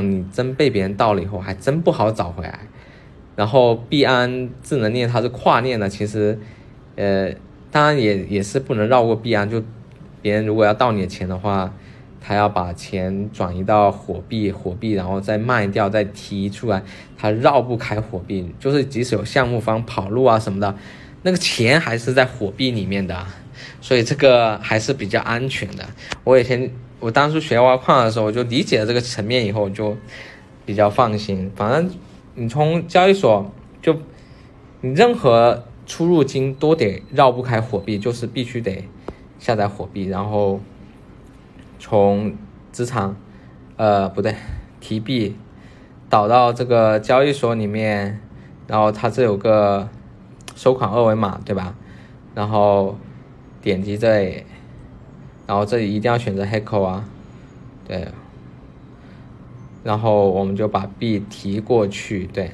你真被别人盗了以后，还真不好找回来。然后币安智能链它是跨链的，其实，呃，当然也也是不能绕过币安。就别人如果要盗你的钱的话，他要把钱转移到火币，火币然后再卖掉，再提出来，他绕不开火币。就是即使有项目方跑路啊什么的，那个钱还是在火币里面的，所以这个还是比较安全的。我以前我当初学挖矿的时候，我就理解了这个层面以后，就比较放心。反正。你从交易所就，你任何出入金都得绕不开火币，就是必须得下载火币，然后从资产，呃不对，提币导到这个交易所里面，然后它这有个收款二维码，对吧？然后点击这里，然后这里一定要选择黑口啊，对。然后我们就把币提过去，对，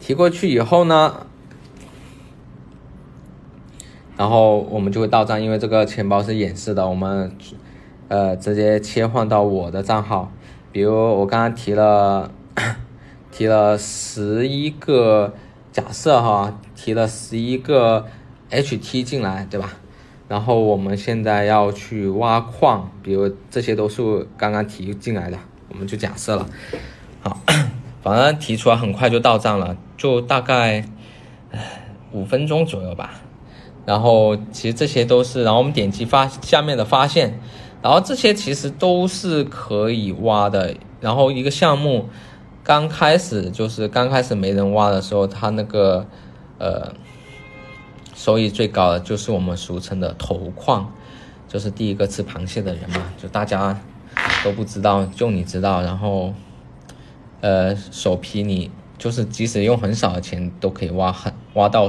提过去以后呢，然后我们就会到账，因为这个钱包是演示的，我们呃直接切换到我的账号，比如我刚刚提了 提了十一个，假设哈，提了十一个 HT 进来，对吧？然后我们现在要去挖矿，比如这些都是刚刚提进来的。我们就假设了，好，反正提出来很快就到账了，就大概五分钟左右吧。然后其实这些都是，然后我们点击发下面的发现，然后这些其实都是可以挖的。然后一个项目刚开始就是刚开始没人挖的时候，它那个呃收益最高的就是我们俗称的头矿，就是第一个吃螃蟹的人嘛，就大家。都不知道，就你知道，然后，呃，首批你就是即使用很少的钱都可以挖很挖到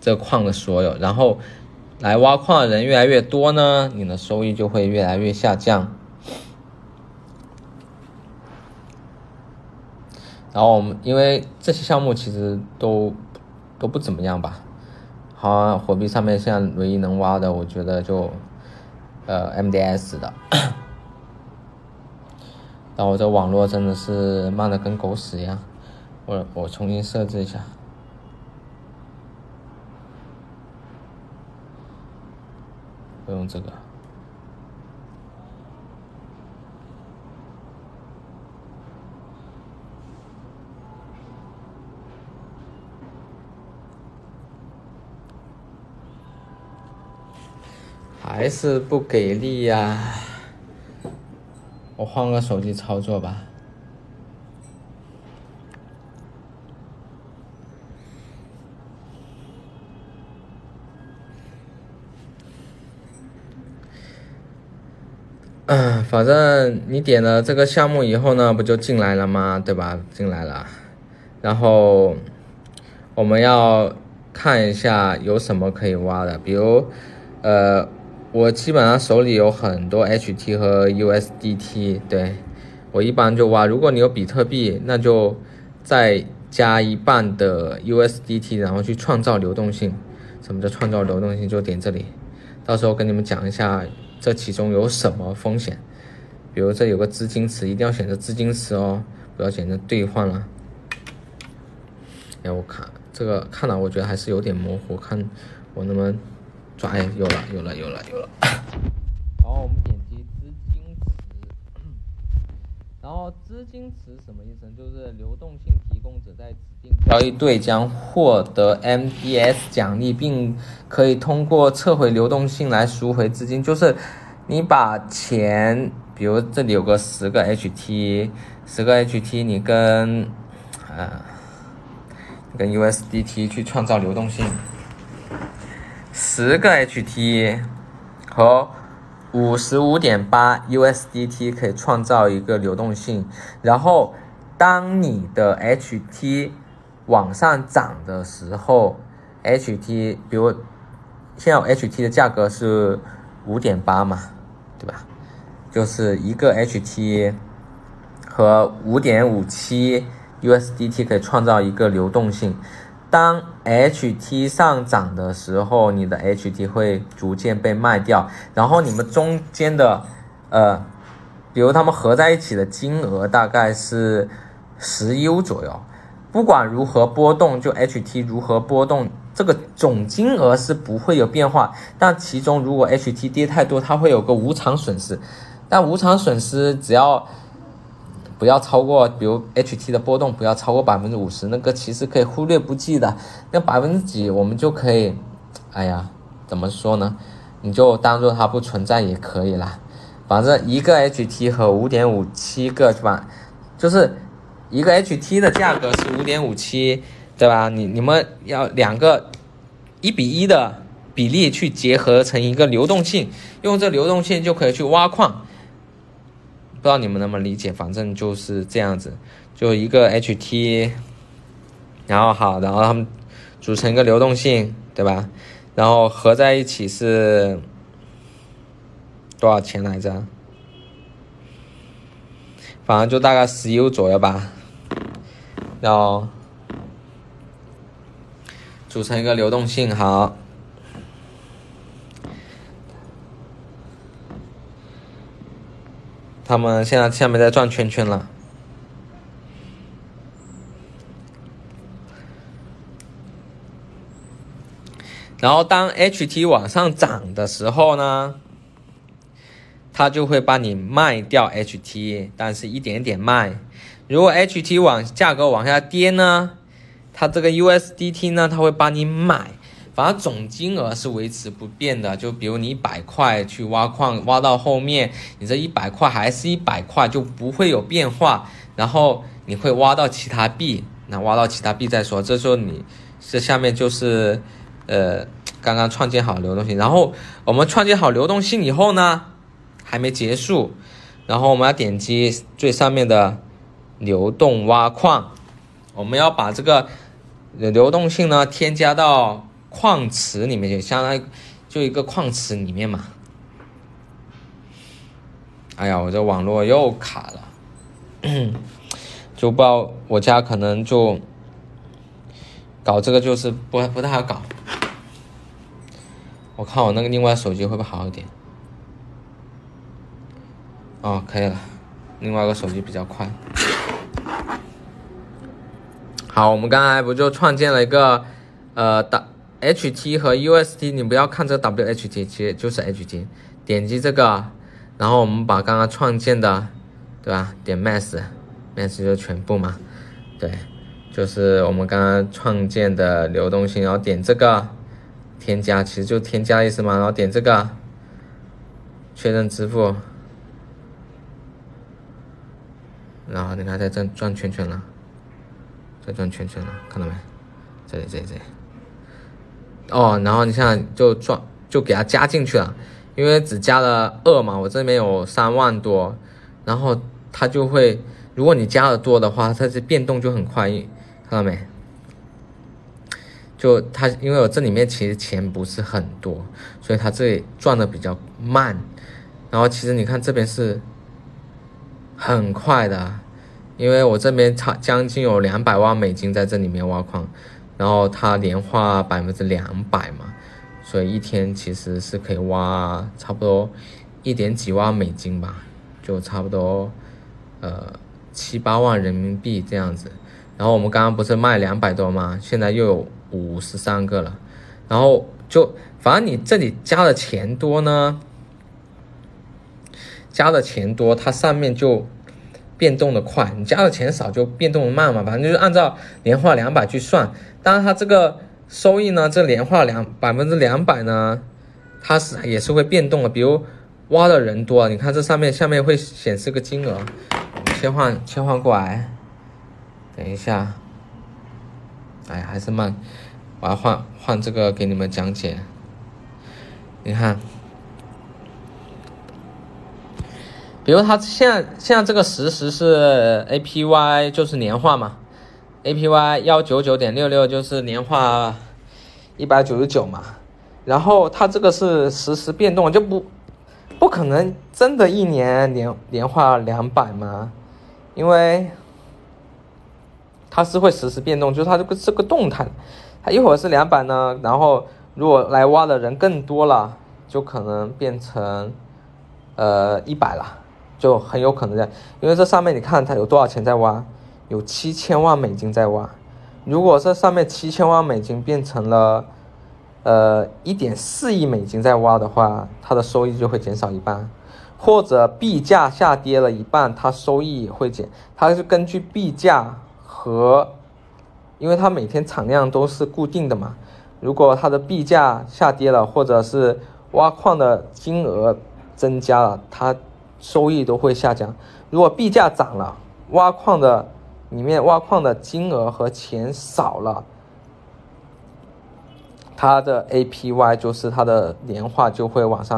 这矿的所有，然后来挖矿的人越来越多呢，你的收益就会越来越下降。然后我们因为这些项目其实都都不怎么样吧，好，火币上面现在唯一能挖的，我觉得就呃 MDS 的。然后我这网络真的是慢的跟狗屎一样，我我重新设置一下，不用这个，还是不给力呀。我换个手机操作吧。嗯，反正你点了这个项目以后呢，不就进来了吗？对吧？进来了。然后我们要看一下有什么可以挖的，比如，呃。我基本上手里有很多 HT 和 USDT，对我一般就挖。如果你有比特币，那就再加一半的 USDT，然后去创造流动性。什么叫创造流动性？就点这里，到时候跟你们讲一下这其中有什么风险。比如这有个资金池，一定要选择资金池哦，不要选择兑换了。哎，我看这个看了，我觉得还是有点模糊，看我能不能。抓哎，有了，有了，有了，有了。然后我们点击资金池，然后资金池什么意思？就是流动性提供者在指定交易对将获得 MDS 奖励，并可以通过撤回流动性来赎回资金。就是你把钱，比如这里有个十个 HT，十个 HT，你跟呃跟 USDT 去创造流动性。十个 HT 和五十五点八 USDT 可以创造一个流动性，然后当你的 HT 往上涨的时候，HT 比如现在 HT 的价格是五点八嘛，对吧？就是一个 HT 和五点五七 USDT 可以创造一个流动性。当 HT 上涨的时候，你的 HT 会逐渐被卖掉，然后你们中间的呃比如他们合在一起的金额大概是十 U 左右。不管如何波动，就 HT 如何波动，这个总金额是不会有变化。但其中如果 HT 跌太多，它会有个无偿损失。但无偿损失只要不要超过，比如 HT 的波动不要超过百分之五十，那个其实可以忽略不计的。那百分之几我们就可以，哎呀，怎么说呢？你就当做它不存在也可以啦。反正一个 HT 和五点五七个是吧？就是。一个 HT 的价格是五点五七，对吧？你你们要两个一比一的比例去结合成一个流动性，用这流动性就可以去挖矿。不知道你们能不能理解？反正就是这样子，就一个 HT，然后好，然后他们组成一个流动性，对吧？然后合在一起是多少钱来着？反正就大概十 U 左右吧。然后组成一个流动性，好。他们现在下面在转圈圈了。然后当 HT 往上涨的时候呢，它就会帮你卖掉 HT，但是一点点卖。如果 HT 往价格往下跌呢，它这个 USDT 呢，它会帮你买，反正总金额是维持不变的。就比如你一百块去挖矿，挖到后面，你这一百块还是一百块，就不会有变化。然后你会挖到其他币，那挖到其他币再说。这时候你这下面就是呃刚刚创建好流动性，然后我们创建好流动性以后呢，还没结束，然后我们要点击最上面的。流动挖矿，我们要把这个流动性呢添加到矿池里面，就相当于就一个矿池里面嘛。哎呀，我这网络又卡了，就不知道我家可能就搞这个就是不不太好搞。我看我那个另外手机会不会好一点？哦，可以了，另外一个手机比较快。好，我们刚才不就创建了一个，呃，HT 和 UST，你不要看这个 WHT，其实就是 HT。点击这个，然后我们把刚刚创建的，对吧？点 Mass，Mass 就全部嘛，对，就是我们刚刚创建的流动性，然后点这个添加，其实就添加意思嘛，然后点这个确认支付，然后你看在这转圈圈了。在转圈圈了，看到没？这里，这里，这里。哦，然后你现在就赚，就给它加进去了，因为只加了二嘛，我这边有三万多，然后它就会，如果你加的多的话，它这变动就很快，看到没？就它，因为我这里面其实钱不是很多，所以它这里赚的比较慢，然后其实你看这边是很快的。因为我这边差将近有两百万美金在这里面挖矿，然后它年化百分之两百嘛，所以一天其实是可以挖差不多一点几万美金吧，就差不多呃七八万人民币这样子。然后我们刚刚不是卖两百多吗？现在又有五十三个了。然后就反正你这里加的钱多呢，加的钱多，它上面就。变动的快，你加的钱少就变动的慢嘛，反正就是按照年化两百去算。当然，它这个收益呢，这年化两百分之两百呢，它是也是会变动的。比如挖的人多，你看这上面下面会显示个金额。切换切换过来，等一下，哎，还是慢，我要换换这个给你们讲解。你看。比如它现在现在这个实时是 APY 就是年化嘛，APY 幺九九点六六就是年化一百九十九嘛，然后它这个是实时变动，就不不可能真的一年年年化两百嘛，因为它是会实时变动，就是它这个是个动态，它一会儿是两百呢，然后如果来挖的人更多了，就可能变成呃一百了。就很有可能在，因为这上面你看它有多少钱在挖，有七千万美金在挖。如果这上面七千万美金变成了，呃，一点四亿美金在挖的话，它的收益就会减少一半，或者币价下跌了一半，它收益也会减。它是根据币价和，因为它每天产量都是固定的嘛。如果它的币价下跌了，或者是挖矿的金额增加了，它收益都会下降。如果币价涨了，挖矿的里面挖矿的金额和钱少了，它的 APY 就是它的年化就会往上。